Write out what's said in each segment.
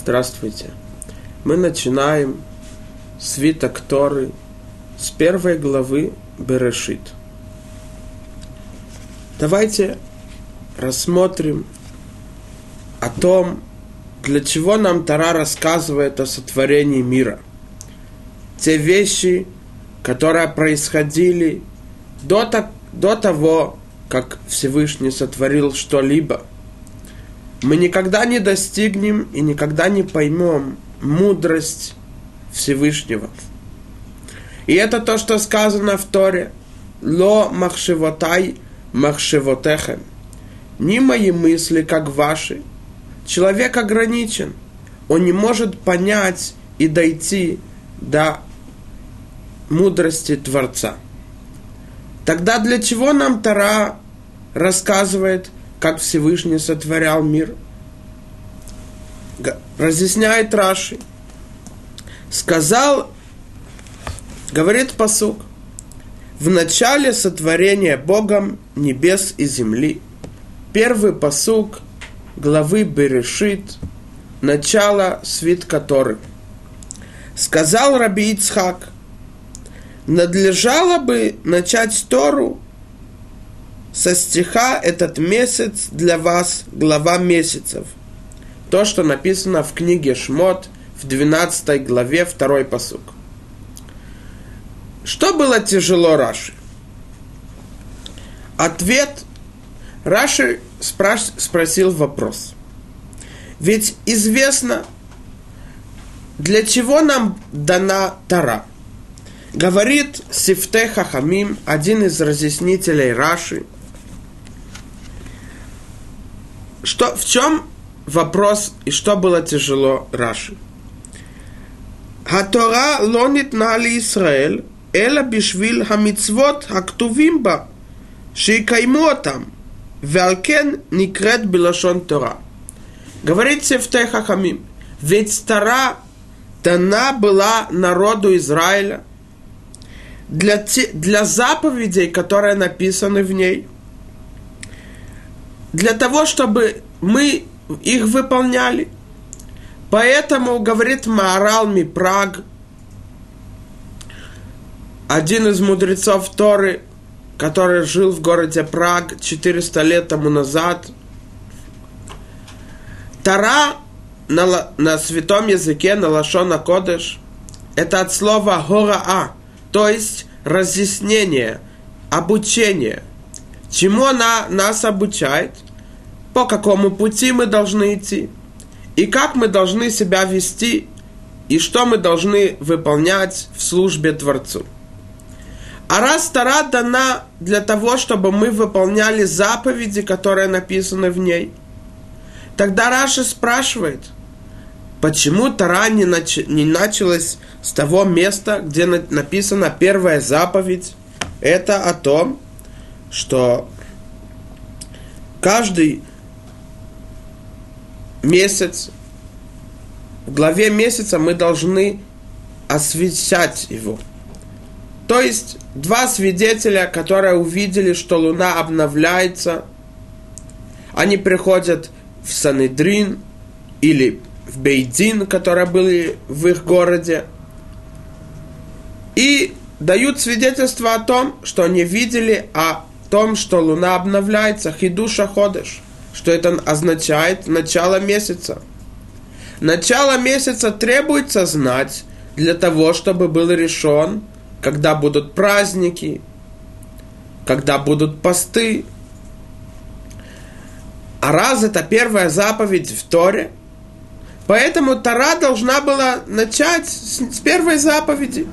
Здравствуйте. Мы начинаем свиток Торы с первой главы Берешит. Давайте рассмотрим о том, для чего нам Тора рассказывает о сотворении мира. Те вещи, которые происходили до, до того, как Всевышний сотворил что-либо – мы никогда не достигнем и никогда не поймем мудрость Всевышнего. И это то, что сказано в Торе. Ло махшевотай махшевотехем. Не мои мысли, как ваши. Человек ограничен. Он не может понять и дойти до мудрости Творца. Тогда для чего нам Тара рассказывает как Всевышний сотворял мир. Разъясняет Раши. Сказал, говорит посук, в начале сотворения Богом небес и земли. Первый посук главы Берешит, начало свит который. Сказал Раби Ицхак, надлежало бы начать Тору со стиха «Этот месяц для вас глава месяцев». То, что написано в книге Шмот в 12 главе, второй посук. Что было тяжело Раши? Ответ Раши спраш, спросил вопрос. Ведь известно, для чего нам дана Тара. Говорит Сифте Хахамим, один из разъяснителей Раши – что, в чем вопрос и что было тяжело Раши? Хатора лонит нали Израиль, эла бишвил хамицвот хактувимба, шикайму там, велкен никрет билашон Тора. Говорится в Техахамим, ведь Тора дана была народу Израиля для, те, для заповедей, которые написаны в ней, для того, чтобы мы их выполняли. Поэтому, говорит Маарал Мипраг, один из мудрецов Торы, который жил в городе Праг 400 лет тому назад, Тара на, на святом языке, на Лашона Кодыш, это от слова гораа, то есть разъяснение, обучение – Чему она нас обучает? По какому пути мы должны идти? И как мы должны себя вести? И что мы должны выполнять в службе Творцу? А раз Тара дана для того, чтобы мы выполняли заповеди, которые написаны в ней, тогда Раша спрашивает, почему Тара не, нач... не началась с того места, где написана первая заповедь? Это о том, что каждый месяц, в главе месяца мы должны освещать его. То есть два свидетеля, которые увидели, что Луна обновляется, они приходят в Санедрин или в Бейдин, которые были в их городе, и дают свидетельство о том, что они видели, а том, что Луна обновляется, хидуша ходыш, что это означает начало месяца. Начало месяца требуется знать для того, чтобы был решен, когда будут праздники, когда будут посты. А раз это первая заповедь в Торе, поэтому Тора должна была начать с, первой заповеди.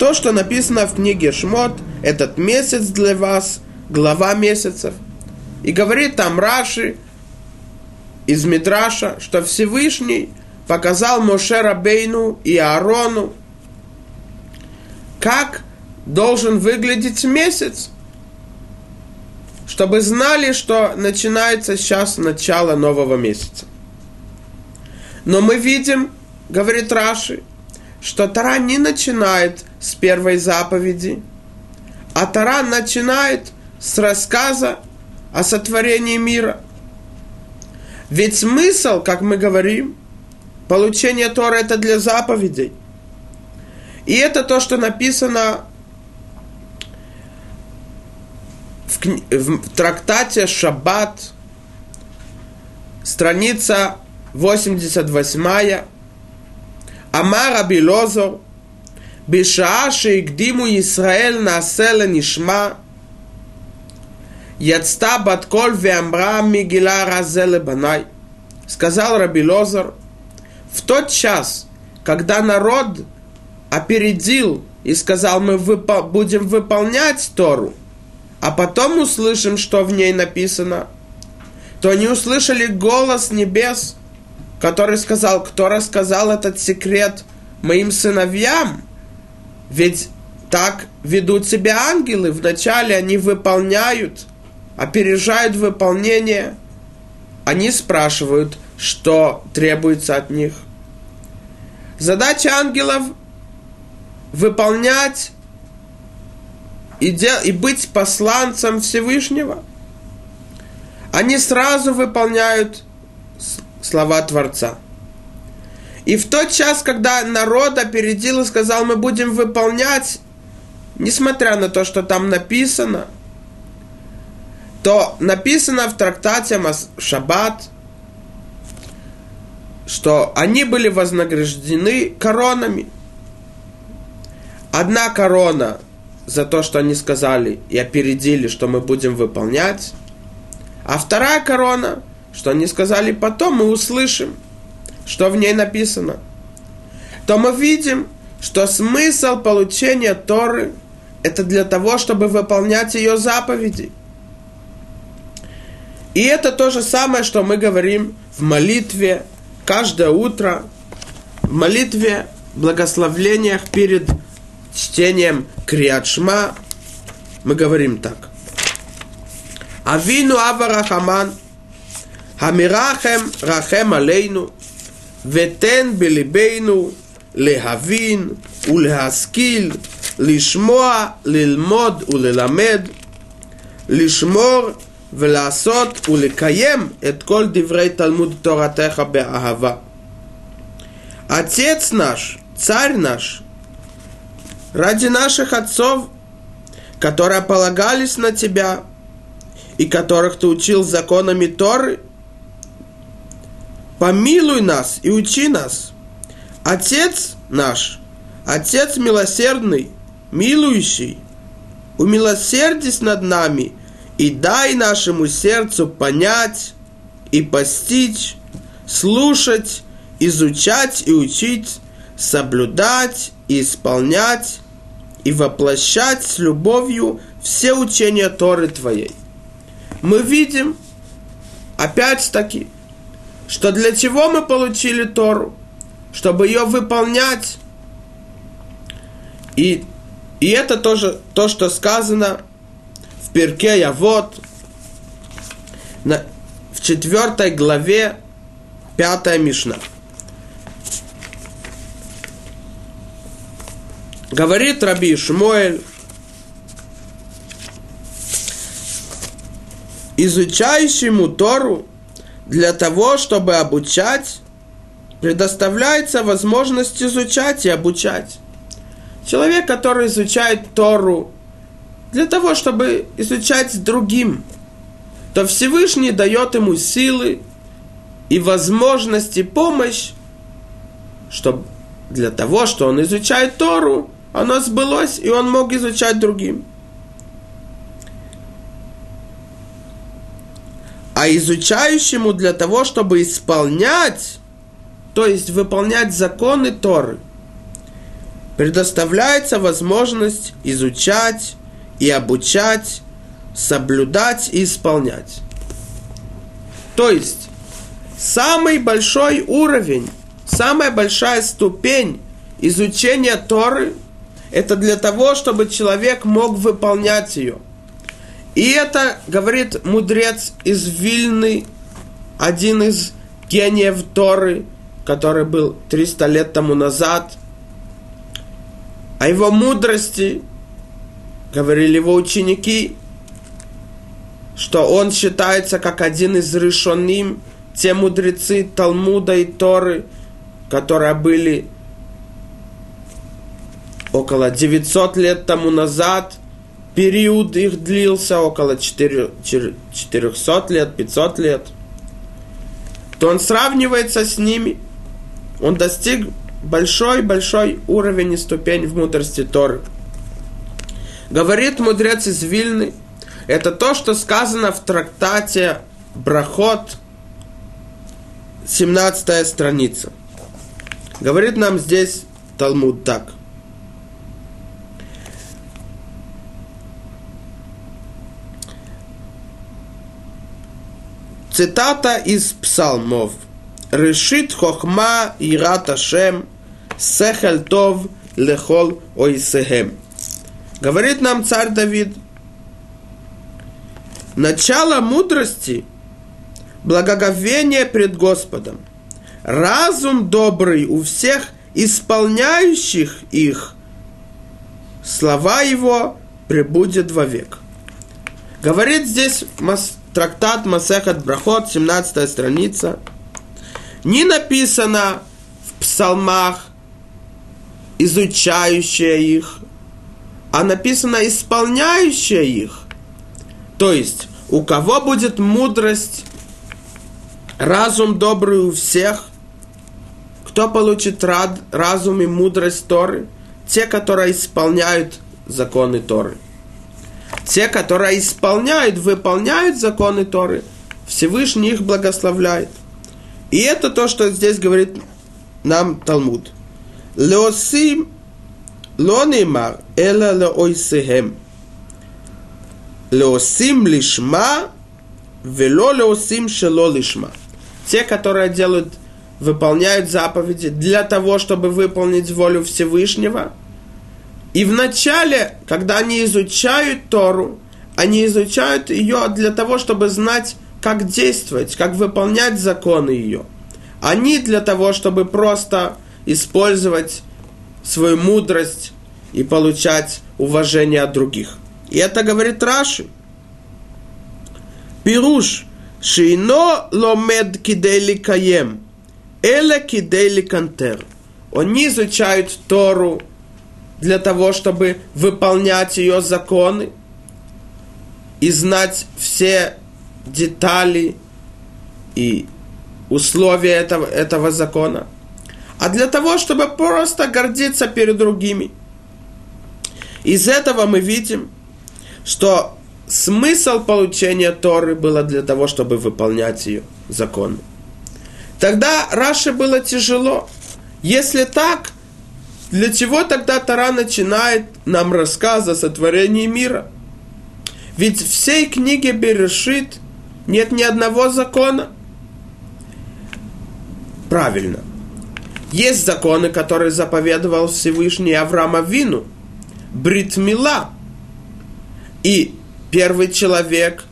То, что написано в книге Шмот – этот месяц для вас, глава месяцев. И говорит там Раши из Мидраша, что Всевышний показал Моше Рабейну и Аарону, как должен выглядеть месяц, чтобы знали, что начинается сейчас начало нового месяца. Но мы видим, говорит Раши, что Тара не начинает с первой заповеди – а Тара начинает с рассказа о сотворении мира. Ведь смысл, как мы говорим, получение Торы это для заповедей. И это то, что написано в, кни- в трактате Шаббат, страница 88, Амар Абилозор, בשעה שהקדימו ישראל נעשה לנשמע, Ядста Батколь Веамра Мигила Разеле Банай. Сказал Раби Лозар, в тот час, когда народ опередил и сказал, мы выпо- будем выполнять Тору, а потом услышим, что в ней написано, то они услышали голос небес, который сказал, кто рассказал этот секрет моим сыновьям, ведь так ведут себя ангелы, вначале они выполняют – опережают выполнение. Они спрашивают, что требуется от них. Задача ангелов выполнять и, дел, и быть посланцем Всевышнего. Они сразу выполняют слова Творца. И в тот час, когда народ опередил и сказал, мы будем выполнять, несмотря на то, что там написано, то написано в трактате Шаббат, что они были вознаграждены коронами. Одна корона за то, что они сказали и опередили, что мы будем выполнять, а вторая корона, что они сказали потом, мы услышим, что в ней написано. То мы видим, что смысл получения Торы – это для того, чтобы выполнять ее заповеди. И это то же самое, что мы говорим в молитве каждое утро, в молитве, благословлениях перед чтением Криачма. Мы говорим так. Авину Аварахаман, Хамирахем Рахем Алейну, Ветен Белибейну, Лехавин, Улехаскил, Лишмоа, Лилмод, Улеламед, Лишмор, ולעשות ולקיים את כל דברי תלמוד תורתך באהבה. Отец наш, царь наш, ради наших отцов, которые полагались на тебя и которых ты учил законами Торы – помилуй нас и учи нас. Отец наш, Отец милосердный, милующий, умилосердись над нами и дай нашему сердцу понять и постичь, слушать, изучать и учить, соблюдать и исполнять и воплощать с любовью все учения Торы Твоей. Мы видим, опять-таки, что для чего мы получили Тору? Чтобы ее выполнять. И, и это тоже то, что сказано Перке Явод, на, в четвертой главе, пятая Мишна. Говорит Раби Шмуэль, изучающему Тору для того, чтобы обучать, предоставляется возможность изучать и обучать. Человек, который изучает Тору для того, чтобы изучать другим, то Всевышний дает ему силы и возможности, помощь, чтобы для того, что он изучает Тору, оно сбылось, и он мог изучать другим. а изучающему для того, чтобы исполнять, то есть выполнять законы Торы, предоставляется возможность изучать и обучать, соблюдать и исполнять. То есть, самый большой уровень, самая большая ступень изучения Торы – это для того, чтобы человек мог выполнять ее – и это говорит мудрец из Вильны, один из гениев Торы, который был 300 лет тому назад. О его мудрости говорили его ученики, что он считается как один из решенным, те мудрецы Талмуда и Торы, которые были около 900 лет тому назад, период их длился около 400 лет, 500 лет, то он сравнивается с ними, он достиг большой-большой уровень и ступень в мудрости Торы. Говорит мудрец из Вильны, это то, что сказано в трактате Брахот, 17 страница. Говорит нам здесь Талмуд так. Цитата из псалмов. Решит хохма ират Ашем, сехель тов лехол ойсехем. Говорит нам царь Давид, начало мудрости – благоговение пред Господом. Разум добрый у всех исполняющих их. Слова его пребудет вовек. Говорит здесь трактат Масехат Брахот, 17 страница. Не написано в псалмах, изучающая их, а написано исполняющая их. То есть, у кого будет мудрость, разум добрый у всех, кто получит рад, разум и мудрость Торы? Те, которые исполняют законы Торы. Те, которые исполняют, выполняют законы Торы, Всевышний их благословляет. И это то, что здесь говорит нам Талмуд. Леосим לא נאמר, אלא לאויסיהם. Леосим лишма, вело леосим шело лишма. Те, которые делают, выполняют заповеди для того, чтобы выполнить волю Всевышнего. И вначале, когда они изучают Тору, они изучают ее для того, чтобы знать, как действовать, как выполнять законы ее. Они для того, чтобы просто использовать свою мудрость и получать уважение от других. И это говорит Раши. Пируш, шино ломед кидели каем, эле кидели кантер. Они изучают Тору для того, чтобы выполнять ее законы и знать все детали и условия этого, этого закона – а для того, чтобы просто гордиться перед другими. Из этого мы видим, что смысл получения Торы было для того, чтобы выполнять ее законы. Тогда Раше было тяжело. Если так, для чего тогда Тора начинает нам рассказ о сотворении мира? Ведь всей книге Берешит нет ни одного закона. Правильно – есть законы, которые заповедовал Всевышний Авраама Вину. Бритмила. И первый человек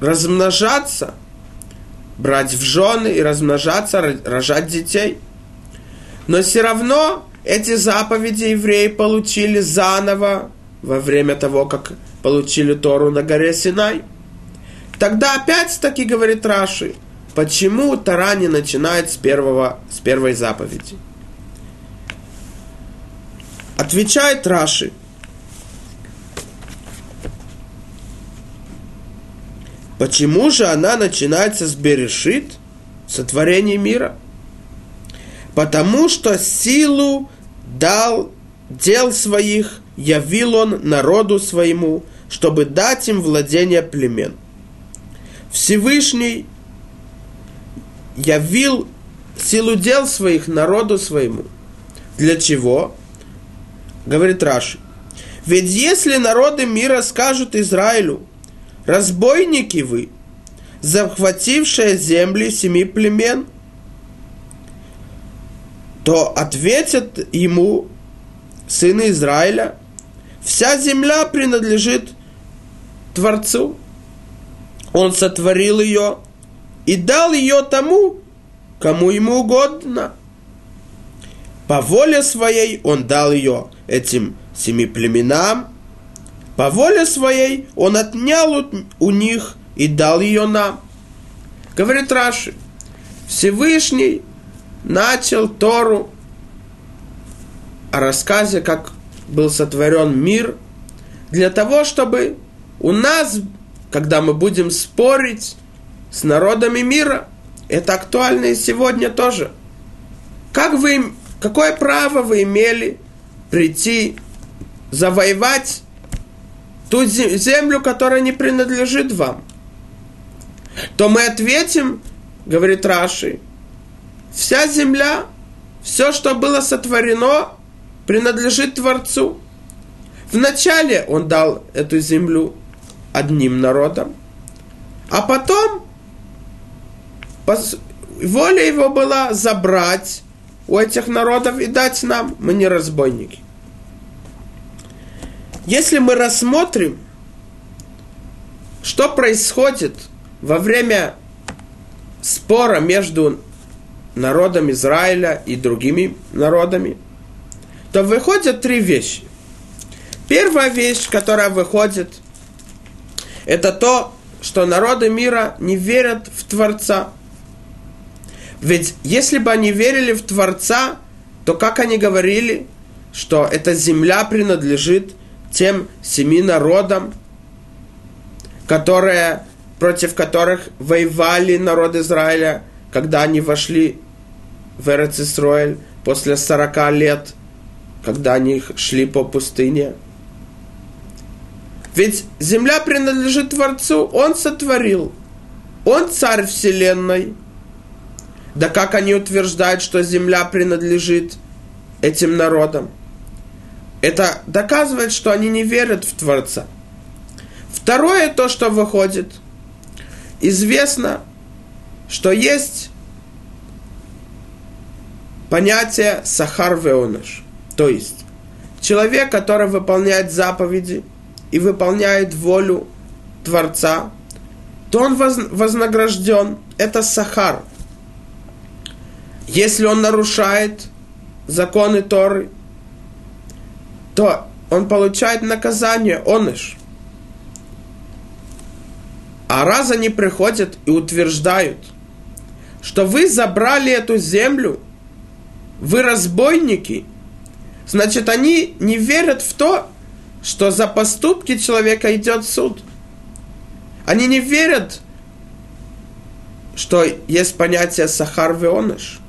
размножаться, брать в жены и размножаться, рожать детей. Но все равно эти заповеди евреи получили заново во время того, как получили Тору на горе Синай. Тогда опять-таки, говорит Раши, Почему Тара не начинает с, первого, с первой заповеди? Отвечает Раши. Почему же она начинается с Берешит, сотворения мира? Потому что силу дал дел своих, явил он народу своему, чтобы дать им владение племен. Всевышний явил силу дел своих народу своему. Для чего? Говорит Раши. Ведь если народы мира скажут Израилю, разбойники вы, захватившие земли семи племен, то ответят ему сыны Израиля, вся земля принадлежит Творцу. Он сотворил ее и дал ее тому, кому ему угодно. По воле своей он дал ее этим семи племенам, по воле своей он отнял у них и дал ее нам. Говорит Раши, Всевышний начал Тору о рассказе, как был сотворен мир, для того, чтобы у нас, когда мы будем спорить с народами мира, это актуально и сегодня тоже. Как вы, какое право вы имели прийти, завоевать ту землю, которая не принадлежит вам? То мы ответим, говорит Раши, вся земля, все, что было сотворено, принадлежит Творцу. Вначале он дал эту землю одним народам, а потом воля его была забрать у этих народов и дать нам. Мы не разбойники. Если мы рассмотрим, что происходит во время спора между народом Израиля и другими народами, то выходят три вещи. Первая вещь, которая выходит, это то, что народы мира не верят в Творца. Ведь если бы они верили в Творца, то как они говорили, что эта земля принадлежит тем семи народам, которые, против которых воевали народ Израиля, когда они вошли в Эрец Исраиль после 40 лет, когда они шли по пустыне. Ведь земля принадлежит Творцу, Он сотворил. Он царь вселенной. Да как они утверждают, что земля принадлежит этим народам? Это доказывает, что они не верят в Творца. Второе то, что выходит. Известно, что есть понятие сахар веоныш. То есть, человек, который выполняет заповеди и выполняет волю Творца, то он вознагражден. Это сахар. Если он нарушает законы Торы, то он получает наказание, оныш. А раз они приходят и утверждают, что вы забрали эту землю, вы разбойники, значит, они не верят в то, что за поступки человека идет суд. Они не верят, что есть понятие сахар веоныш.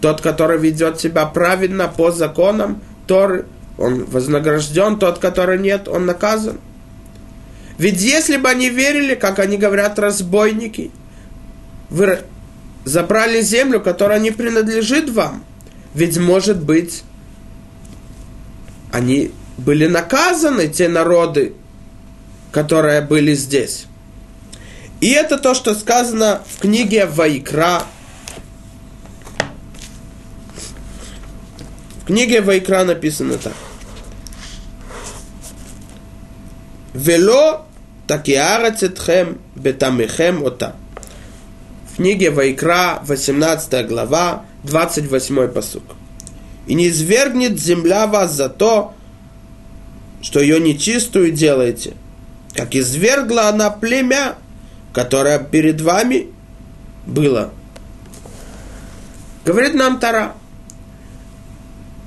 Тот, который ведет себя правильно по законам Торы, он вознагражден, тот, который нет, он наказан. Ведь если бы они верили, как они говорят, разбойники, вы забрали землю, которая не принадлежит вам, ведь может быть, они были наказаны, те народы, которые были здесь. И это то, что сказано в книге Вайкра, книге Вайкра написано так. Вело такиарец этхем бетамихем ота. В книге Вайкра, 18 глава, 28 посук. И не извергнет земля вас за то, что ее нечистую делаете, как извергла она племя, которое перед вами было. Говорит нам Тара,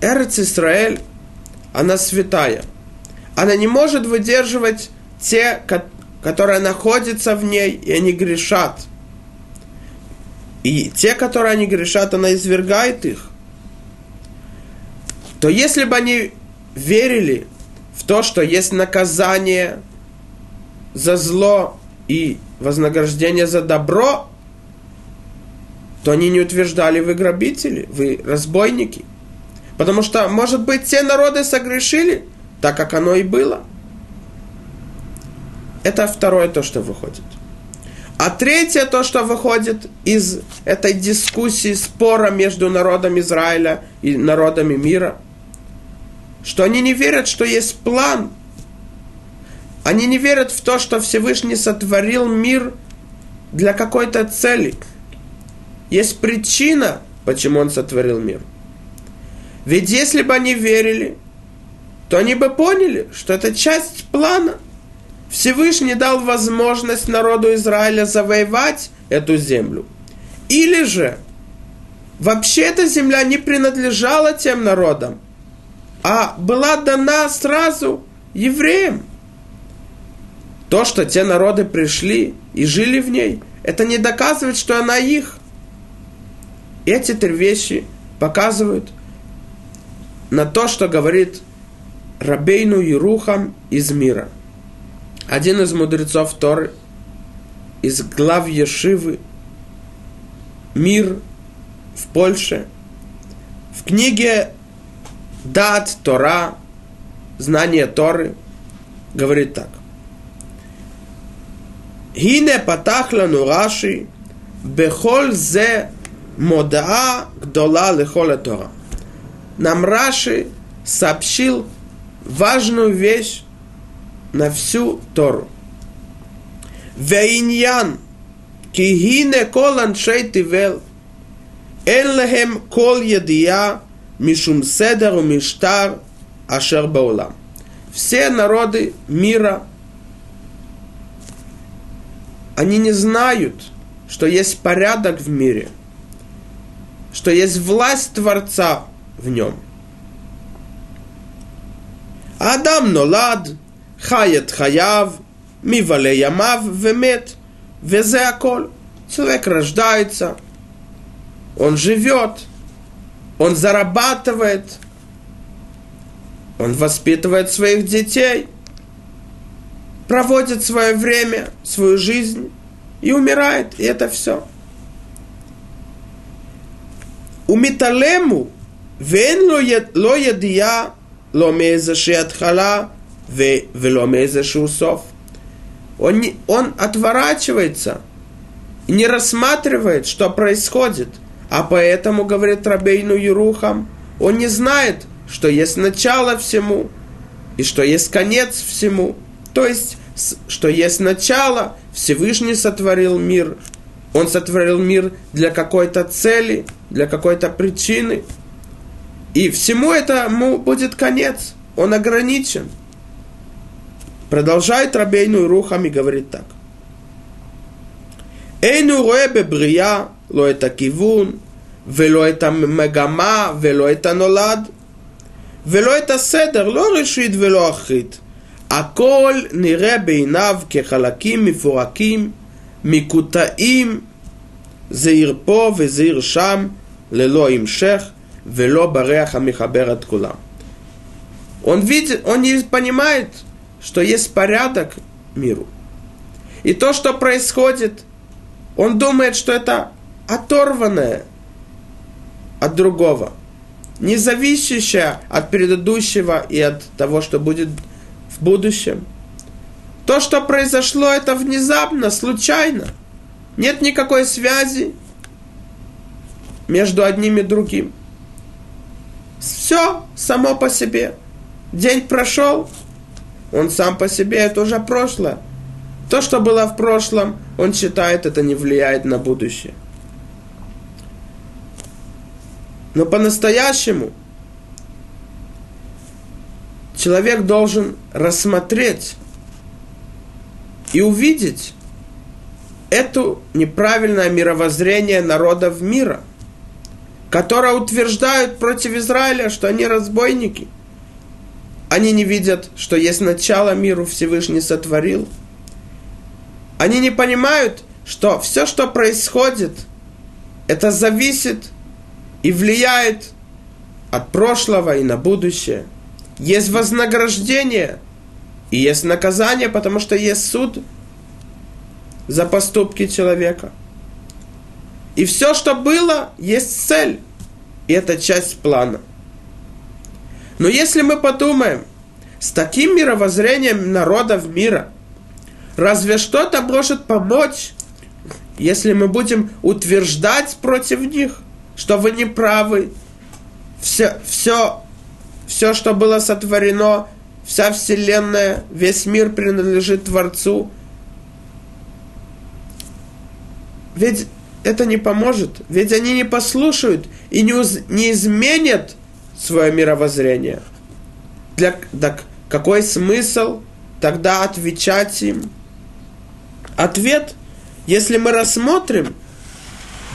Эрец Исраэль, она святая – она не может выдерживать те, которые находятся в ней, и они грешат. И те, которые они грешат, она извергает их. То если бы они верили в то, что есть наказание за зло и вознаграждение за добро, то они не утверждали, вы грабители, вы разбойники. Потому что, может быть, те народы согрешили, так как оно и было. Это второе то, что выходит. А третье то, что выходит из этой дискуссии, спора между народом Израиля и народами мира, что они не верят, что есть план. Они не верят в то, что Всевышний сотворил мир для какой-то цели. Есть причина, почему он сотворил мир. Ведь если бы они верили, то они бы поняли, что это часть плана. Всевышний дал возможность народу Израиля завоевать эту землю. Или же вообще эта земля не принадлежала тем народам, а была дана сразу евреям. То, что те народы пришли и жили в ней, это не доказывает, что она их. Эти три вещи показывают на то, что говорит Рабейну Ерухам из мира. Один из мудрецов Торы, из глав Ешивы, мир в Польше. В книге Дат Тора, знание Торы, говорит так. Гине патахлану Раши, бехоль зе модаа гдола лихола Тора нам Раши сообщил важную вещь на всю Тору. Вейньян, кигине колан шейтивел, эллехем кол едия, мишум седеру миштар, ашер баулам. Все народы мира, они не знают, что есть порядок в мире, что есть власть Творца – в нем. Адам нолад, хаят хаяв, мивале ямав, вемет, везе. Человек рождается, он живет, он зарабатывает, он воспитывает своих детей, проводит свое время, свою жизнь и умирает, и это все. У Миталему ואין לו יד, לא ידיעה לא מאיזושהי התחלה ו, ולא מאיזשהו סוף. Он, не, он отворачивается и не рассматривает, что происходит. А поэтому, говорит Рабейну Ерухам, он не знает, что есть начало всему и что есть конец всему. То есть, что есть начало, Всевышний сотворил мир. Он сотворил мир для какой-то цели, для какой-то причины – и всему этому будет конец. Он ограничен. Продолжает Рабейну Рухам и говорит так. Эйну רואה בבריאה לא את הכיוון, ולא את המגמה, ולא את הנולד, ולא את הסדר, לא ראשית ולא אחרית. הכל נראה בעיניו כחלקים מפורקים, מקוטעים, זעיר פה וזעיר שם, ללא המשך, вело бареха михабер кула. Он видит, он не понимает, что есть порядок миру. И то, что происходит, он думает, что это оторванное от другого, не зависящее от предыдущего и от того, что будет в будущем. То, что произошло, это внезапно, случайно. Нет никакой связи между одним и другим. Все само по себе. День прошел, он сам по себе, это уже прошлое. То, что было в прошлом, он считает, это не влияет на будущее. Но по-настоящему человек должен рассмотреть и увидеть это неправильное мировоззрение народов мира – которые утверждают против Израиля, что они разбойники. Они не видят, что есть начало миру Всевышний сотворил. Они не понимают, что все, что происходит, это зависит и влияет от прошлого и на будущее. Есть вознаграждение и есть наказание, потому что есть суд за поступки человека – и все, что было, есть цель. И это часть плана. Но если мы подумаем, с таким мировоззрением народов мира, разве что-то может помочь, если мы будем утверждать против них, что вы не правы, все, все, все, что было сотворено, вся Вселенная, весь мир принадлежит Творцу. Ведь это не поможет, ведь они не послушают и не, уз, не изменят свое мировоззрение. Для, так какой смысл тогда отвечать им? Ответ, если мы рассмотрим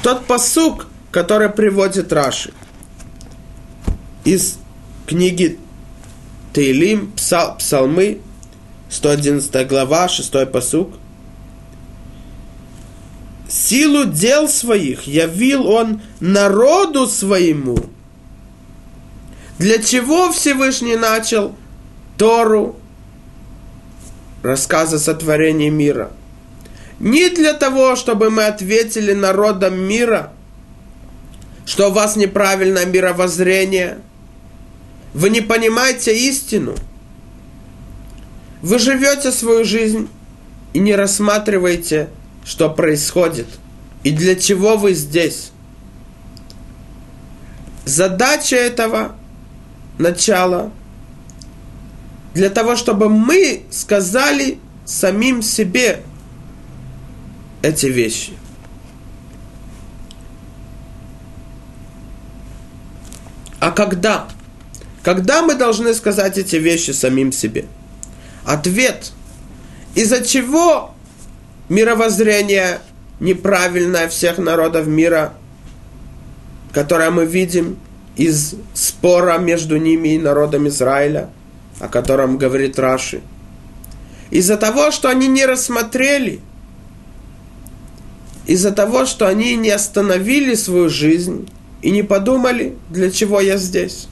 тот посук, который приводит Раши из книги Тейлим, псал, Псалмы, 111 глава, 6 посук. Силу дел своих явил он народу своему. Для чего Всевышний начал Тору, рассказы о сотворении мира? Не для того, чтобы мы ответили народам мира, что у вас неправильное мировоззрение, вы не понимаете истину, вы живете свою жизнь и не рассматриваете, что происходит и для чего вы здесь. Задача этого начала для того, чтобы мы сказали самим себе эти вещи. А когда? Когда мы должны сказать эти вещи самим себе? Ответ. Из-за чего мировоззрение неправильное всех народов мира, которое мы видим из спора между ними и народом Израиля, о котором говорит Раши. Из-за того, что они не рассмотрели, из-за того, что они не остановили свою жизнь и не подумали, для чего я здесь.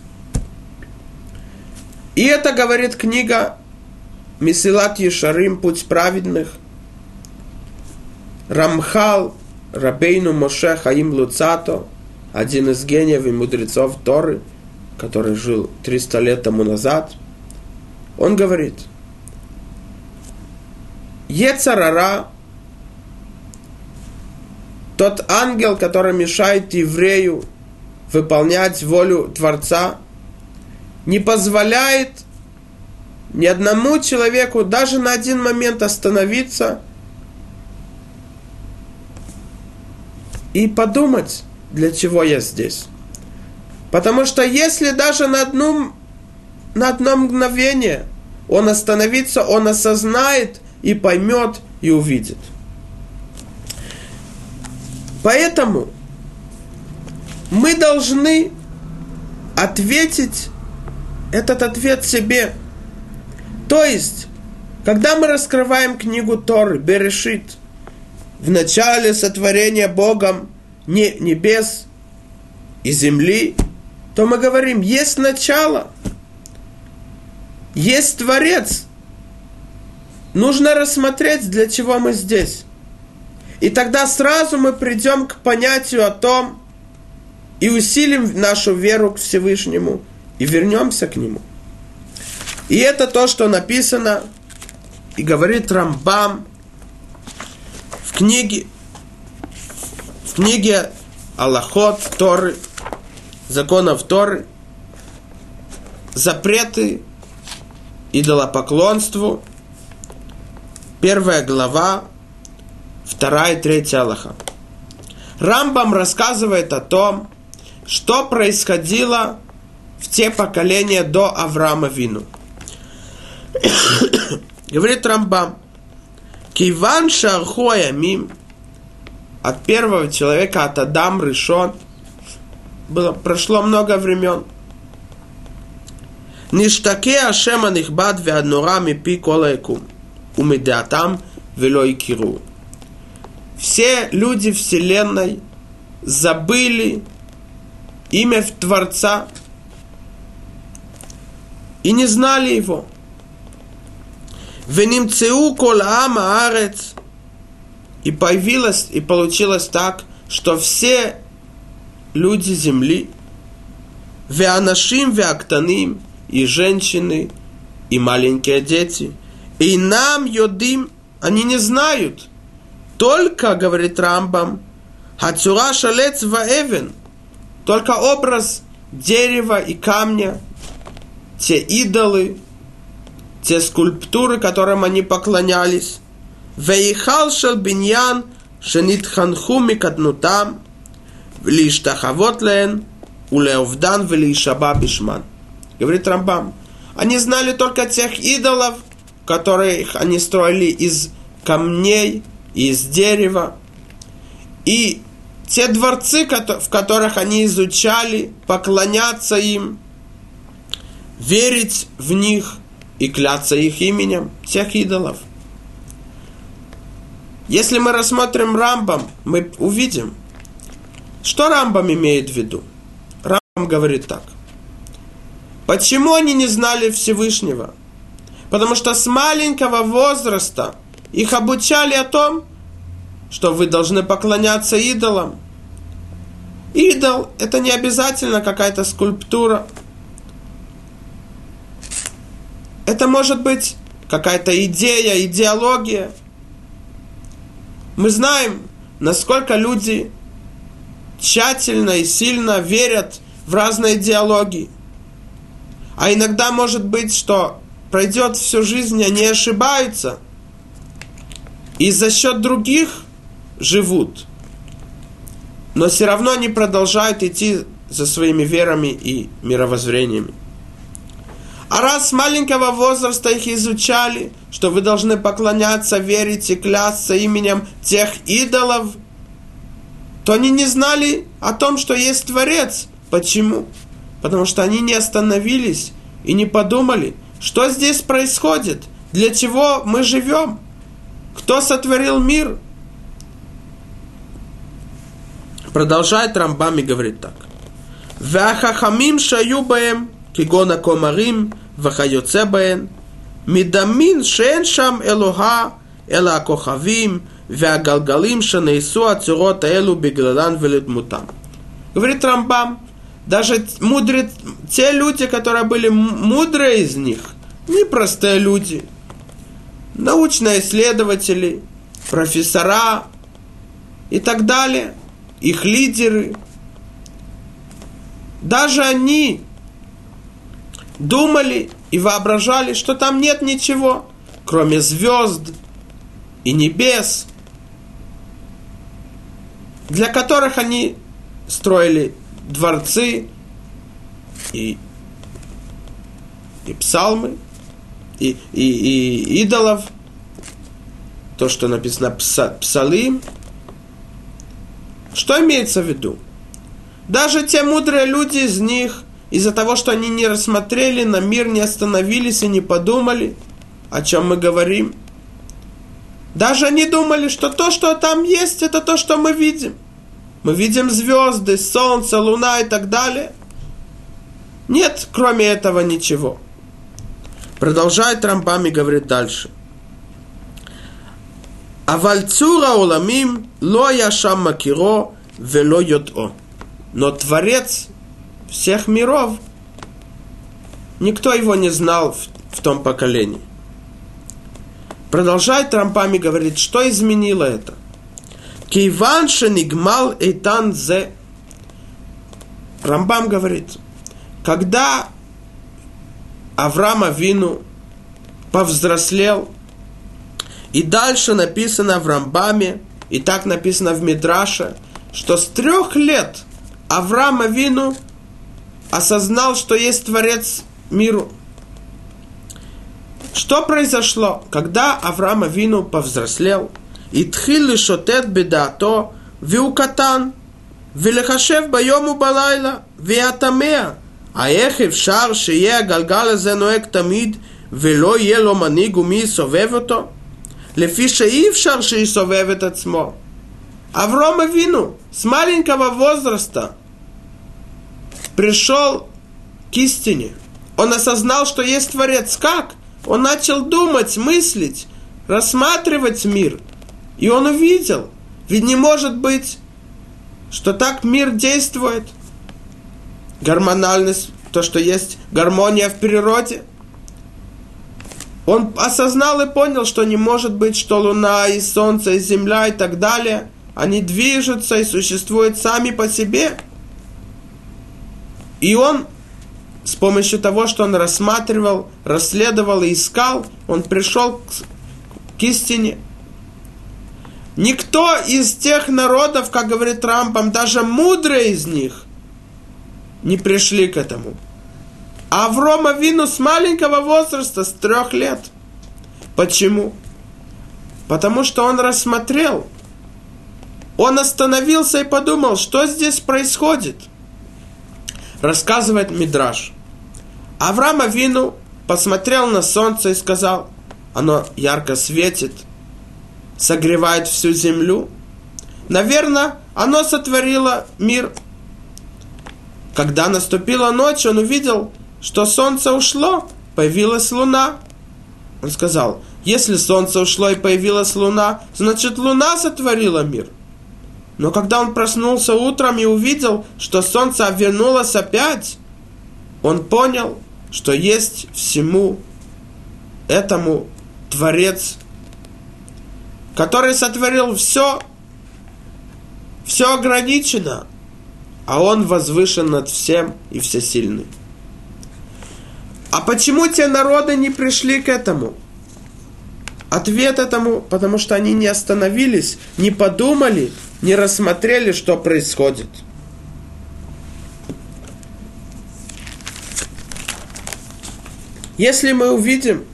И это говорит книга Месилат Ешарим, Путь праведных, Рамхал, Рабейну Моше Хаим Луцато, один из гениев и мудрецов Торы, который жил 300 лет тому назад, он говорит, Ецарара, тот ангел, который мешает еврею выполнять волю Творца, не позволяет ни одному человеку даже на один момент остановиться и подумать, для чего я здесь. Потому что если даже на, одну, на одно мгновение он остановится, он осознает и поймет и увидит. Поэтому мы должны ответить этот ответ себе. То есть, когда мы раскрываем книгу Торы, Берешит, в начале сотворения Богом не небес и земли, то мы говорим, есть начало, есть Творец. Нужно рассмотреть, для чего мы здесь. И тогда сразу мы придем к понятию о том и усилим нашу веру к Всевышнему – и вернемся к нему. И это то, что написано и говорит Рамбам в книге, в книге Аллахот Торы, законов Торы, запреты идолопоклонству, первая глава, вторая и третья Аллаха. Рамбам рассказывает о том, что происходило в те поколения до Авраама Вину. Говорит Рамбам, Киван Шархоя Мим, от первого человека, от Адам решен, было, прошло много времен. Ништаке Ашема Нихбад Веаднора Мипи Колаекум, Умидеатам Велой Киру. Все люди Вселенной забыли имя Творца, и не знали его. Венимцеу колаама арец. И появилось, и получилось так, что все люди земли, веанашим, веактаним, и женщины, и маленькие дети, и нам йодим, они не знают. Только, говорит Рамбам, Хацура шалец ваэвен, только образ дерева и камня – те идолы, те скульптуры, которым они поклонялись. Вейхал шел биньян, шенит ханху микатнутам, влиштахавот лен, улеовдан велишаба бишман. Говорит Рамбам, они знали только тех идолов, которых они строили из камней, из дерева. И те дворцы, в которых они изучали, поклоняться им, верить в них и кляться их именем, тех идолов. Если мы рассмотрим Рамбам, мы увидим, что Рамбам имеет в виду. Рамбам говорит так. Почему они не знали Всевышнего? Потому что с маленького возраста их обучали о том, что вы должны поклоняться идолам. Идол – это не обязательно какая-то скульптура. Это может быть какая-то идея, идеология. Мы знаем, насколько люди тщательно и сильно верят в разные идеологии. А иногда может быть, что пройдет всю жизнь, они ошибаются. И за счет других живут. Но все равно они продолжают идти за своими верами и мировоззрениями. А раз с маленького возраста их изучали, что вы должны поклоняться, верить и клясться именем тех идолов, то они не знали о том, что есть Творец. Почему? Потому что они не остановились и не подумали, что здесь происходит, для чего мы живем, кто сотворил мир. Продолжает Рамбами говорит так. Вахахамим шаюбаем כגון הכומרים וכיוצא בהן, מדמין שאין שם אלוהה, אלא הכוכבים והגלגלים שנעשו הצורות האלו בגללן ולדמותם. Говорит Рамбам, даже мудрые, те люди, которые были мудрые из них, непростые люди, научные исследователи, профессора и так далее, их лидеры, даже они думали и воображали, что там нет ничего, кроме звезд и небес, для которых они строили дворцы и, и псалмы, и, и, и идолов, то, что написано пса, псалим. Что имеется в виду? Даже те мудрые люди из них, из-за того, что они не рассмотрели на мир, не остановились и не подумали, о чем мы говорим. Даже они думали, что то, что там есть, это то, что мы видим – мы видим звезды, солнце, луна и так далее. Нет, кроме этого ничего. Продолжает Рамбам и говорит дальше. Авальцура уламим ло яшам макиро вело йодо. Но Творец всех миров, никто его не знал в, в том поколении. Продолжает Рампам и говорит, что изменило это – Киван шенигмал эйтан зе. Рамбам говорит, когда Авраам Вину повзрослел, и дальше написано в Рамбаме, и так написано в Мидраше, что с трех лет Авраам Вину осознал, что есть Творец миру. Что произошло, когда Авраам Вину повзрослел – התחיל לשוטט בדעתו והוא קטן, ולחשב ביום ובלילה, והיה תמה. איך אפשר שיהיה הגלגל הזה נוהג תמיד ולא יהיה לו מנהיג ומי יסובב אותו? לפי שאי אפשר שיסובב את עצמו. Авром Авину с маленького возраста пришел к истине. Он осознал, что есть Творец. Как? Он начал думать, мыслить, рассматривать мир – и он увидел. Ведь не может быть, что так мир действует. Гормональность, то, что есть гармония в природе. Он осознал и понял, что не может быть, что Луна и Солнце и Земля и так далее, они движутся и существуют сами по себе. И он с помощью того, что он рассматривал, расследовал и искал, он пришел к, к истине – Никто из тех народов, как говорит Трампом, даже мудрые из них, не пришли к этому. А Аврома Вину с маленького возраста, с трех лет. Почему? Потому что он рассмотрел, он остановился и подумал, что здесь происходит. Рассказывает Мидраш. Авраам Авину посмотрел на солнце и сказал, оно ярко светит, согревает всю землю. Наверное, оно сотворило мир. Когда наступила ночь, он увидел, что солнце ушло, появилась луна. Он сказал, если солнце ушло и появилась луна, значит луна сотворила мир. Но когда он проснулся утром и увидел, что солнце вернулось опять, он понял, что есть всему этому Творец, который сотворил все, все ограничено, а он возвышен над всем и всесильный. А почему те народы не пришли к этому? Ответ этому, потому что они не остановились, не подумали, не рассмотрели, что происходит. Если мы увидим,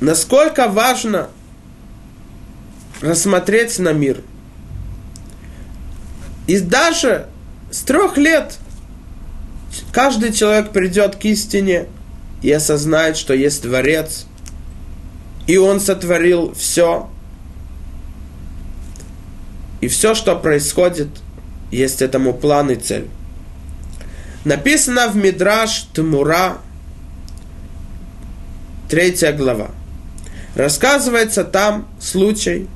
насколько важно рассмотреть на мир, и даже с трех лет каждый человек придет к истине и осознает, что есть Творец, и Он сотворил все, и все, что происходит, есть этому план и цель. Написано в Мидраш Тмура, третья глава. Рассказывается там случай,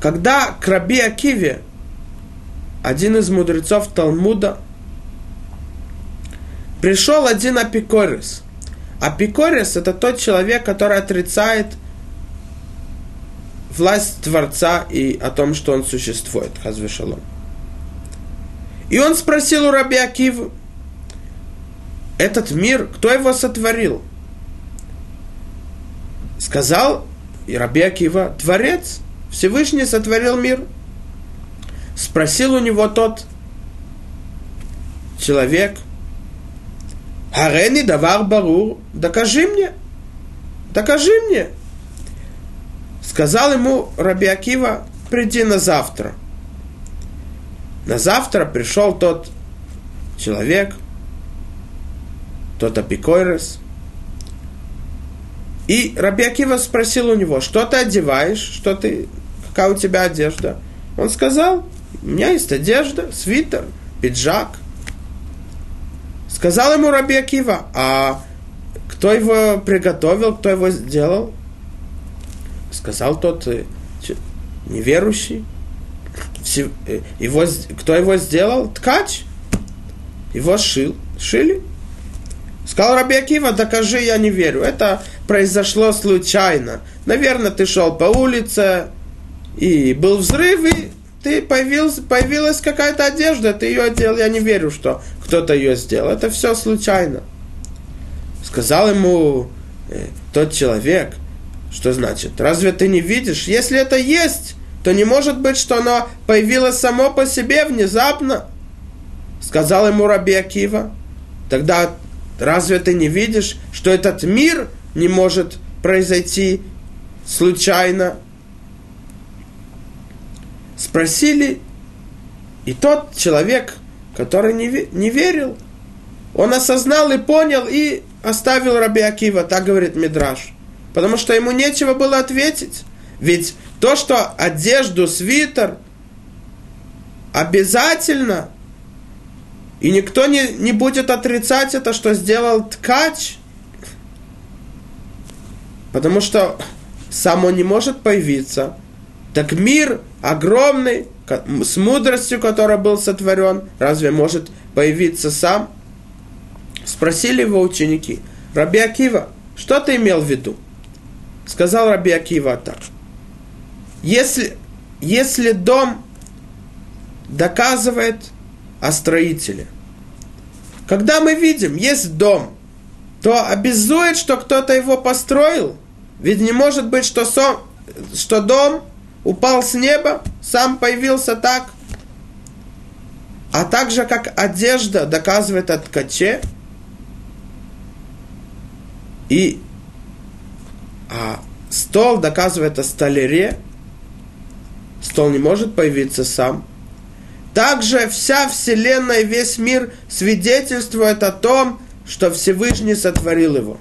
когда к Раби Акиве, один из мудрецов Талмуда, пришел один апикорис. Апикорис – это тот человек, который отрицает власть Творца и о том, что он существует, Хазвешалом. И он спросил у Раби Акивы, этот мир, кто его сотворил? Сказал и Раби Акива, Творец, Всевышний сотворил мир. Спросил у него тот человек, Харени давар барур, докажи мне, докажи мне, Сказал ему Раби Акива, приди на завтра. На завтра пришел тот человек, тот апикойрес. И Раби Акива спросил у него, что ты одеваешь, что ты, какая у тебя одежда? Он сказал, у меня есть одежда, свитер, пиджак. Сказал ему Раби Акива, а кто его приготовил, кто его сделал? Сказал тот э, неверующий, э, его, кто его сделал? Ткач. Его шил. Шили. Сказал Раби Акива, докажи, я не верю. Это произошло случайно. Наверное, ты шел по улице, и был взрыв, и ты появился, появилась какая-то одежда, ты ее одел, я не верю, что кто-то ее сделал. Это все случайно. Сказал ему э, тот человек, что значит? Разве ты не видишь? Если это есть, то не может быть, что оно появилось само по себе внезапно. Сказал ему Раби Акива. Тогда разве ты не видишь, что этот мир не может произойти случайно? Спросили, и тот человек, который не, не верил, он осознал и понял, и оставил Раби Акива, так говорит Мидраш потому что ему нечего было ответить. Ведь то, что одежду, свитер обязательно, и никто не, не будет отрицать это, что сделал ткач, потому что сам он не может появиться. Так мир огромный, с мудростью, которая был сотворен, разве может появиться сам? Спросили его ученики, Раби Акива, что ты имел в виду? Сказал Раби Акива так. Если, если дом доказывает о строителе, когда мы видим, есть дом, то обязует, что кто-то его построил. Ведь не может быть, что, сом, что дом упал с неба, сам появился так. А также, как одежда доказывает о ткаче, и а стол доказывает о столяре. Стол не может появиться сам. Также вся Вселенная, весь мир свидетельствует о том, что Всевышний сотворил его.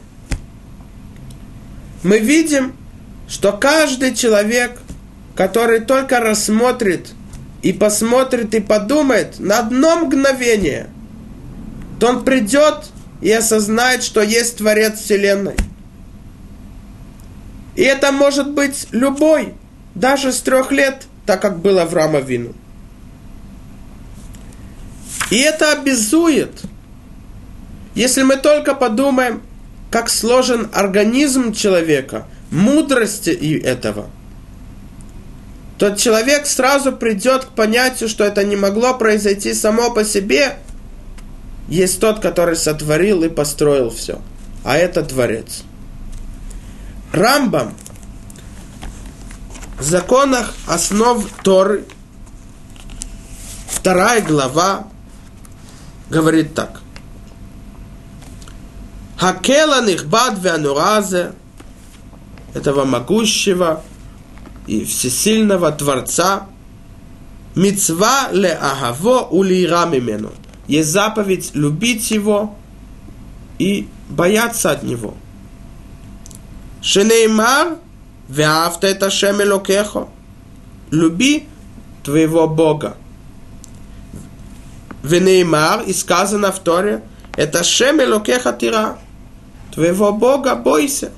Мы видим, что каждый человек, который только рассмотрит и посмотрит и подумает на одно мгновение, то он придет и осознает, что есть Творец Вселенной. И это может быть любой, даже с трех лет, так как было Авраама Вину. И это обязует. Если мы только подумаем, как сложен организм человека, мудрости и этого, то человек сразу придет к понятию, что это не могло произойти само по себе. Есть тот, который сотворил и построил все. А это Творец. Рамбам в законах основ Торы, вторая глава, говорит так. Хакела нихбад веануразе, этого могущего и всесильного Творца, мецва ле агаво улира мимену. Есть заповедь любить его и бояться от него. Шенеймар, вяфта это шемелокехо. Люби твоего Бога. Венеймар, и сказано в Торе, это шемелокеха тира. Твоего Бога бойся.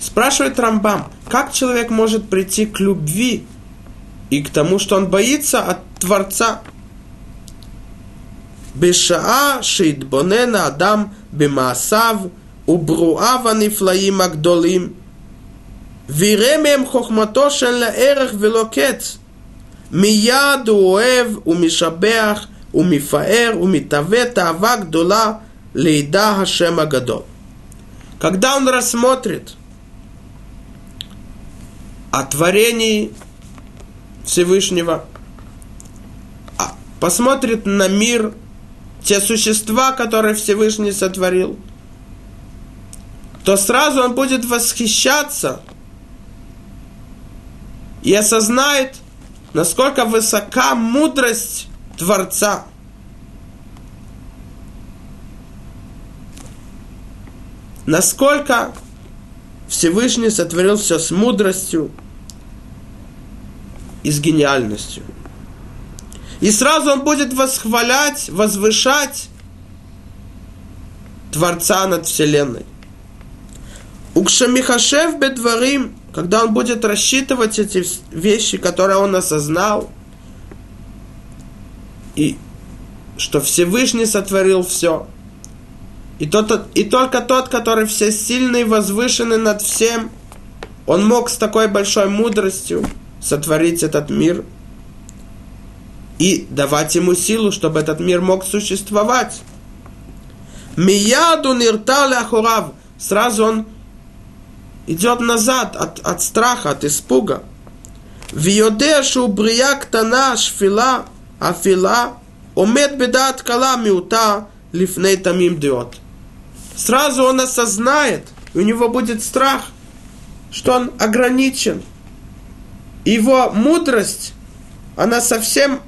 Спрашивает Рамбам, как человек может прийти к любви и к тому, что он боится от Творца? Бешаа шейдбонена адам бимаасав – וברואיו הנפלאים הגדולים, ויראה מהם חוכמתו שאין לה ערך ולא קץ, מיד הוא אוהב ומשבח ומפאר ומתהווה תאווה גדולה לידע השם הגדול. Когда он рассмотрит о творении Всевышнего, посмотрит на мир, те существа, которые Всевышний сотворил, то сразу он будет восхищаться и осознает, насколько высока мудрость Творца. Насколько Всевышний сотворил все с мудростью и с гениальностью. И сразу он будет восхвалять, возвышать Творца над Вселенной. Укшамихашев бедварим, когда он будет рассчитывать эти вещи, которые он осознал – и что Всевышний сотворил все. И, тот, и только тот, который всесильный возвышенный над всем, он мог с такой большой мудростью сотворить этот мир и давать ему силу, чтобы этот мир мог существовать. Мияду ниртали ахурав. Сразу он идет назад от, от страха, от испуга. Виодешу брияк тана шфила афила, омет бедат кала миута лифней тамим диот. Сразу он осознает, у него будет страх, что он ограничен. Его мудрость, она совсем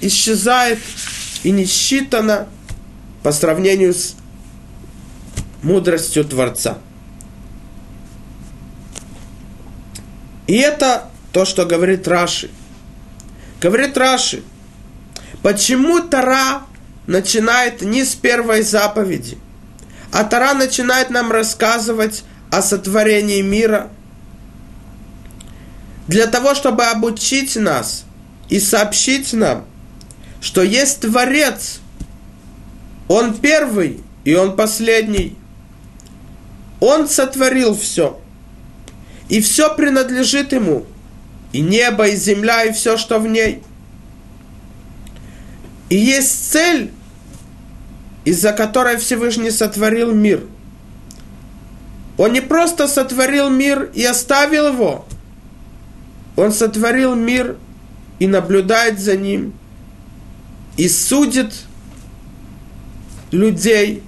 исчезает и не считана по сравнению с мудростью Творца. И это то, что говорит Раши – Говорит Раши, почему Тара начинает не с первой заповеди, а Тара начинает нам рассказывать о сотворении мира, для того, чтобы обучить нас и сообщить нам, что есть Творец, Он первый и Он последний. Он сотворил все, и все принадлежит Ему – и небо, и земля, и все, что в ней. И есть цель, из-за которой Всевышний сотворил мир. Он не просто сотворил мир и оставил его. Он сотворил мир и наблюдает за ним, и судит людей.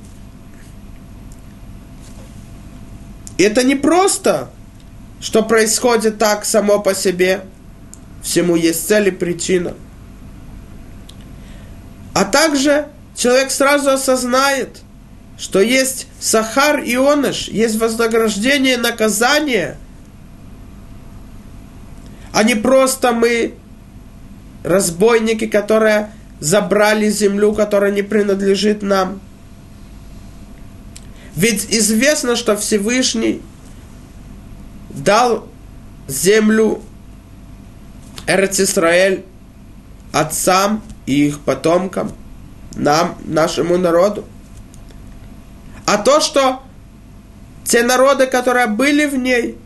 это не просто, что происходит так само по себе. Всему есть цель и причина. А также человек сразу осознает, что есть сахар и оныш, есть вознаграждение наказание, а не просто мы разбойники, которые забрали землю, которая не принадлежит нам. Ведь известно, что Всевышний дал землю Эрц Исраэль отцам и их потомкам, нам, нашему народу. А то, что те народы, которые были в ней,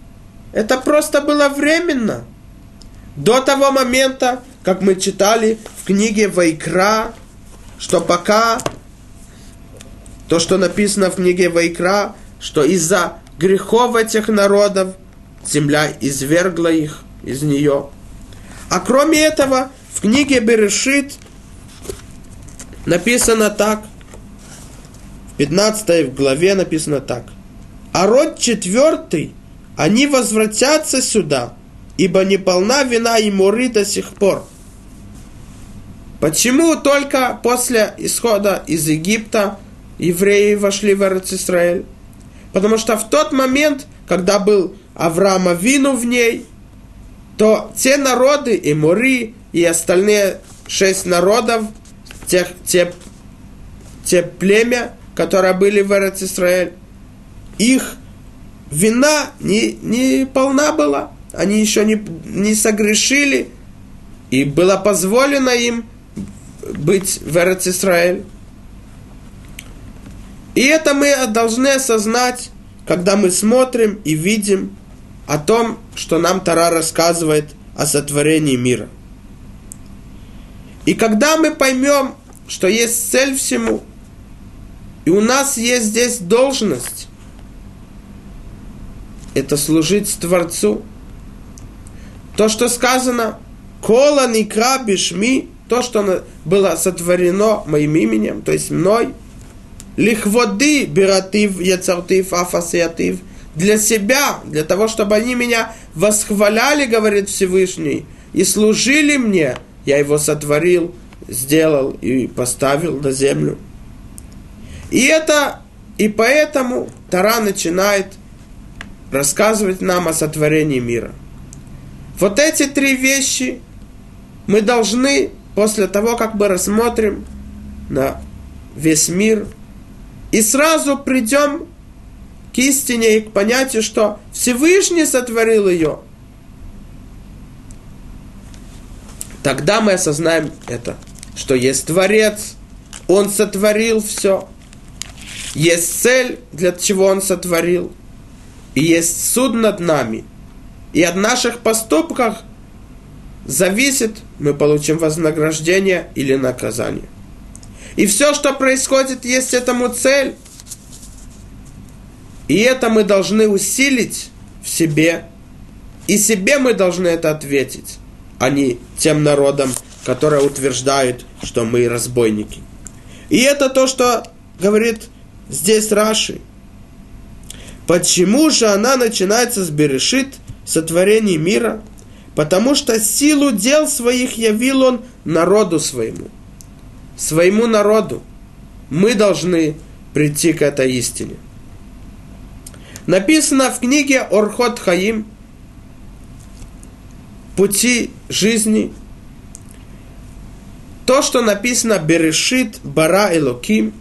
это просто было временно. До того момента, как мы читали в книге Вайкра, что пока то, что написано в книге Вайкра, что из-за грехов этих народов земля извергла их из нее. А кроме этого, в книге Берешит написано так, в 15 главе написано так. А род четвертый, они возвратятся сюда, ибо не полна вина и муры до сих пор. Почему только после исхода из Египта евреи вошли в Израиль? Потому что в тот момент, когда был Авраама Вину в ней, то те народы, и Мури, и остальные шесть народов, тех, те, те племя, которые были в Израиль, их вина не, не полна была. Они еще не, не согрешили, и было позволено им быть в Израиль. И это мы должны осознать, когда мы смотрим и видим о том, что нам Тара рассказывает о сотворении мира. И когда мы поймем, что есть цель всему, и у нас есть здесь должность, это служить Творцу. То, что сказано, Кола Никра Бишми, то, что было сотворено моим именем, то есть мной, лихводы биратив яцартив афасиатив, для себя, для того, чтобы они меня восхваляли, говорит Всевышний, и служили мне, я его сотворил, сделал и поставил на землю. И это, и поэтому Тара начинает рассказывать нам о сотворении мира. Вот эти три вещи мы должны после того, как мы рассмотрим на весь мир, и сразу придем к истине и к понятию, что Всевышний сотворил ее, тогда мы осознаем это, что есть Творец, Он сотворил все, есть цель, для чего Он сотворил, и есть суд над нами, и от наших поступков зависит, мы получим вознаграждение или наказание. И все, что происходит, есть этому цель. И это мы должны усилить в себе. И себе мы должны это ответить, а не тем народам, которые утверждают, что мы разбойники. И это то, что говорит здесь Раши. Почему же она начинается с Берешит, сотворения мира? Потому что силу дел своих явил он народу своему. Своему народу. Мы должны прийти к этой истине. Написано в книге Орхот Хаим «Пути жизни» то, что написано Берешит Бара Элоким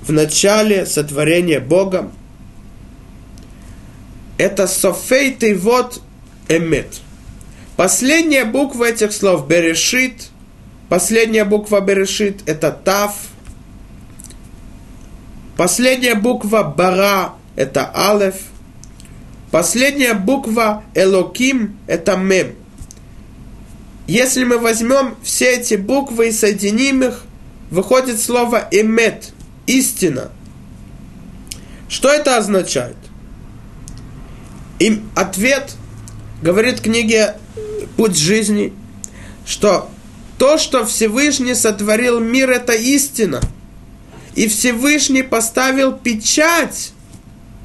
в начале сотворения Богом, это Софей вот Эмет. Последняя буква этих слов Берешит, последняя буква Берешит это Тав, последняя буква Бара это Алеф, последняя буква Элоким это Мем. Если мы возьмем все эти буквы и соединим их, выходит слово Эмет, истина. Что это означает? Им ответ говорит в книге «Путь жизни», что то, что Всевышний сотворил мир, это истина. И Всевышний поставил печать,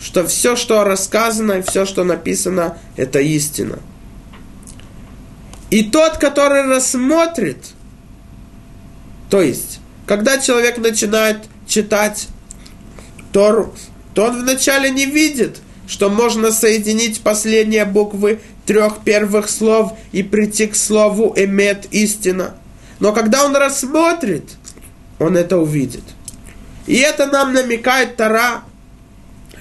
что все, что рассказано и все, что написано, это истина. И тот, который рассмотрит, то есть, когда человек начинает читать Тору, то он вначале не видит, что можно соединить последние буквы трех первых слов и прийти к слову «эмет» – истина. Но когда он рассмотрит, он это увидит. И это нам намекает Тара.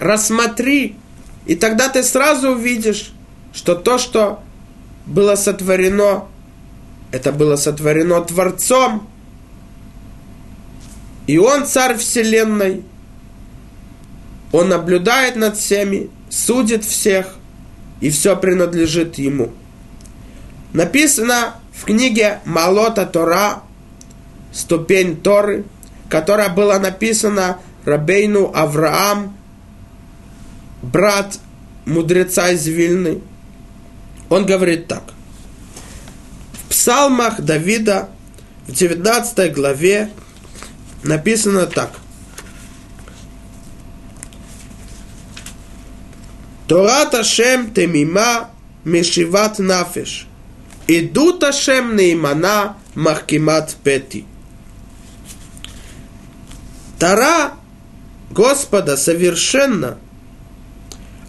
Рассмотри, и тогда ты сразу увидишь, что то, что было сотворено, это было сотворено Творцом, и Он царь Вселенной, Он наблюдает над всеми, судит всех, и все принадлежит Ему. Написано в книге Малота Тора, ступень Торы, которая была написана Рабейну Авраам, брат мудреца из Вильны. Он говорит так. В псалмах Давида в 19 главе написано так. Торат Ашем темима мешиват нафеш. Идут Ашем неймана махкимат пети. Тара Господа совершенно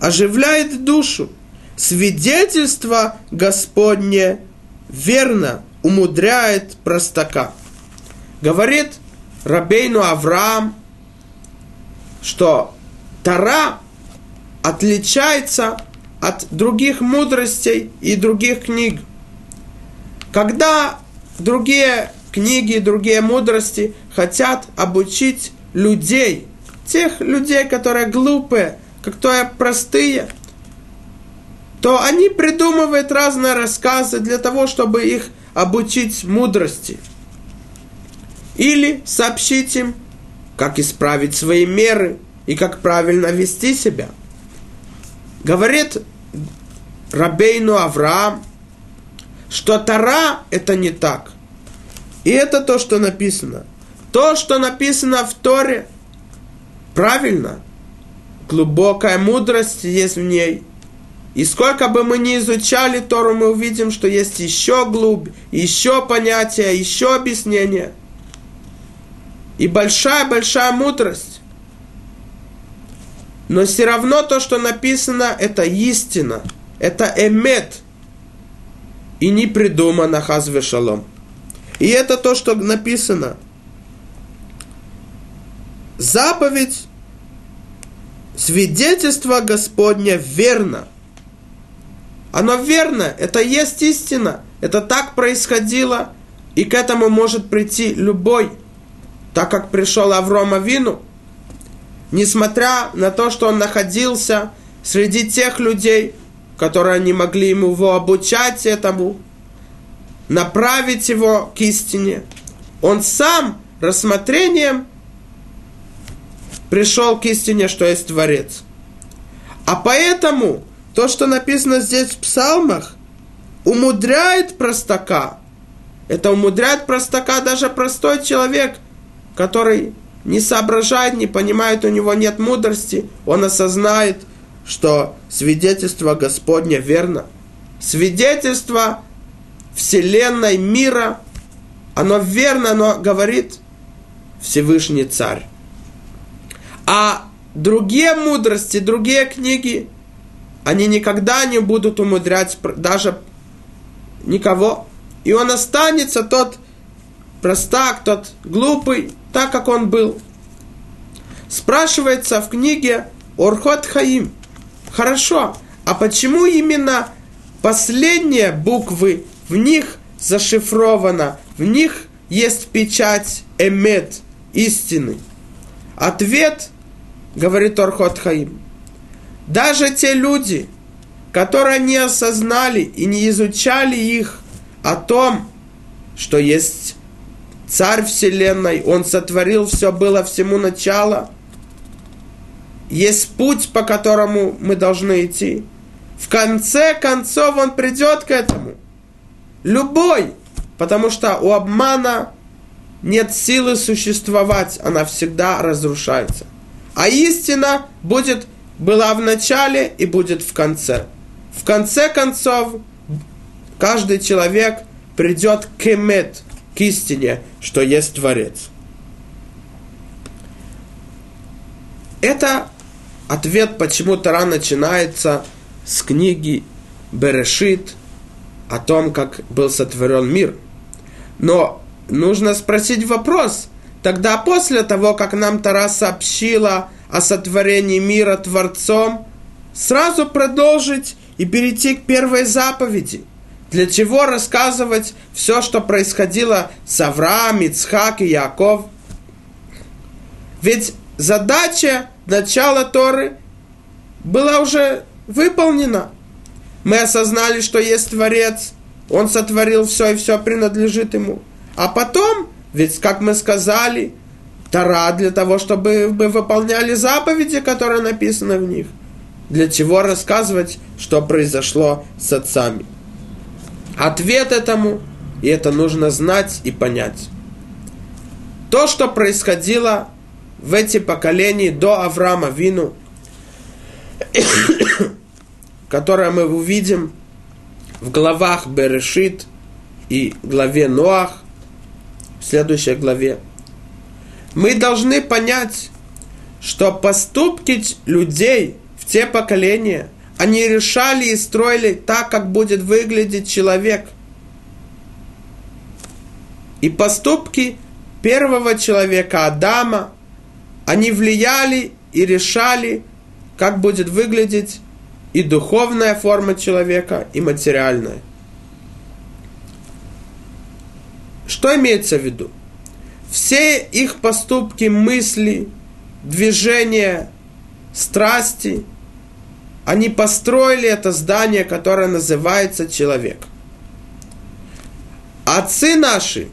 оживляет душу. Свидетельство Господне верно умудряет простака. Говорит Рабейну Авраам, что Тара отличается от других мудростей и других книг. Когда другие книги, другие мудрости хотят обучить людей, тех людей, которые глупые, которые простые, то они придумывают разные рассказы для того, чтобы их обучить мудрости. Или сообщить им, как исправить свои меры и как правильно вести себя. Говорит Рабейну Авраам, что Тара это не так. И это то, что написано. То, что написано в Торе, правильно. Глубокая мудрость есть в ней. И сколько бы мы ни изучали Тору, мы увидим, что есть еще глубь, еще понятия, еще объяснения. И большая-большая мудрость. Но все равно то, что написано, это истина. Это эмет. И не придумано хазве шалом. И это то, что написано – заповедь, свидетельство Господня верно. Оно верно, это есть истина, это так происходило, и к этому может прийти любой, так как пришел Аврома Вину, несмотря на то, что он находился среди тех людей, которые не могли ему его обучать этому, направить его к истине. Он сам рассмотрением пришел к истине, что есть Творец. А поэтому то, что написано здесь в псалмах, умудряет простака. Это умудряет простака даже простой человек, который не соображает, не понимает, у него нет мудрости, он осознает, что свидетельство Господня верно. Свидетельство Вселенной, мира, оно верно, оно говорит Всевышний Царь. А другие мудрости, другие книги, они никогда не будут умудрять даже никого. И он останется тот простак, тот глупый, так как он был. Спрашивается в книге Орхот Хаим. Хорошо, а почему именно последние буквы в них зашифровано, в них есть печать эмет, истины? Ответ говорит Орхот Хаим. Даже те люди, которые не осознали и не изучали их о том, что есть Царь Вселенной, Он сотворил все, было всему начало. Есть путь, по которому мы должны идти. В конце концов Он придет к этому. Любой. Потому что у обмана нет силы существовать, она всегда разрушается. А истина будет была в начале и будет в конце. В конце концов, каждый человек придет к эмет, к истине, что есть Творец. Это ответ, почему Тара начинается с книги Берешит о том, как был сотворен мир. Но нужно спросить вопрос. Тогда после того, как нам Тара сообщила о сотворении мира Творцом, сразу продолжить и перейти к первой заповеди. Для чего рассказывать все, что происходило с Авраамом, Ицхак и Яков? Ведь задача начала Торы была уже выполнена. Мы осознали, что есть Творец, Он сотворил все, и все принадлежит Ему. А потом, ведь, как мы сказали, Тара для того, чтобы мы выполняли заповеди, которые написаны в них. Для чего рассказывать, что произошло с отцами? Ответ этому, и это нужно знать и понять. То, что происходило в эти поколения до Авраама Вину, которое мы увидим в главах Берешит и главе Ноах, в следующей главе – мы должны понять, что поступки людей в те поколения, они решали и строили так, как будет выглядеть человек. И поступки первого человека, Адама, они влияли и решали, как будет выглядеть и духовная форма человека, и материальная. Что имеется в виду? все их поступки, мысли, движения, страсти, они построили это здание, которое называется человек. Отцы наши,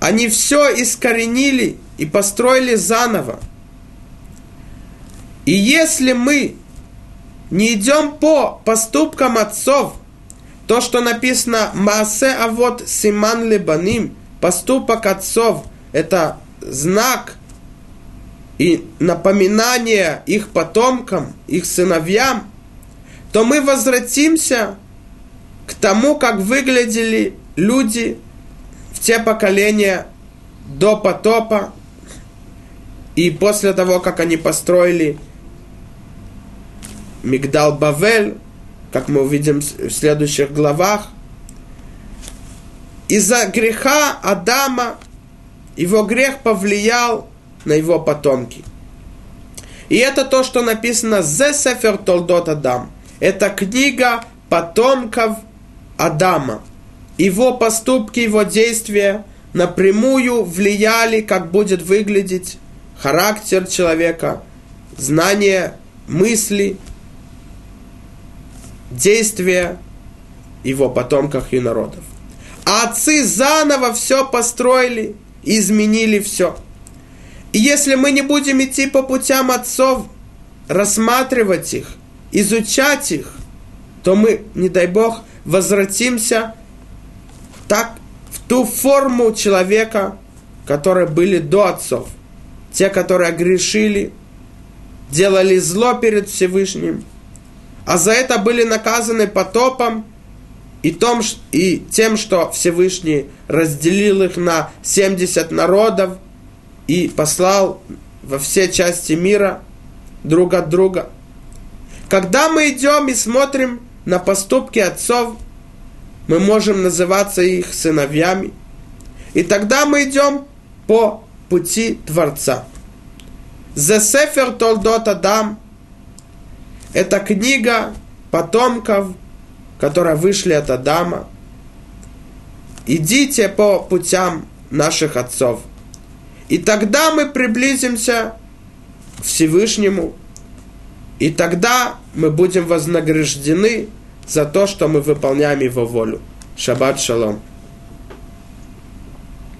они все искоренили и построили заново. И если мы не идем по поступкам отцов, то, что написано «Маасе авот симан лебаним», поступок отцов – это знак и напоминание их потомкам, их сыновьям, то мы возвратимся к тому, как выглядели люди в те поколения до потопа и после того, как они построили Мигдал Бавель, как мы увидим в следующих главах – из-за греха Адама его грех повлиял на его потомки. И это то, что написано «Зе Сефер Толдот Адам». Это книга потомков Адама. Его поступки, его действия напрямую влияли, как будет выглядеть характер человека, знание, мысли, действия его потомков и народов. А отцы заново все построили, изменили все. И если мы не будем идти по путям отцов, рассматривать их, изучать их, то мы, не дай Бог, возвратимся так в ту форму человека, которые были до отцов. Те, которые грешили, делали зло перед Всевышним, а за это были наказаны потопом и, том, и тем, что Всевышний разделил их на 70 народов и послал во все части мира друг от друга. Когда мы идем и смотрим на поступки отцов, мы можем называться их сыновьями. И тогда мы идем по пути Творца. The Sefer Толдот Адам – это книга потомков которые вышли от Адама. Идите по путям наших отцов. И тогда мы приблизимся к Всевышнему. И тогда мы будем вознаграждены за то, что мы выполняем Его волю. Шаббат шалом.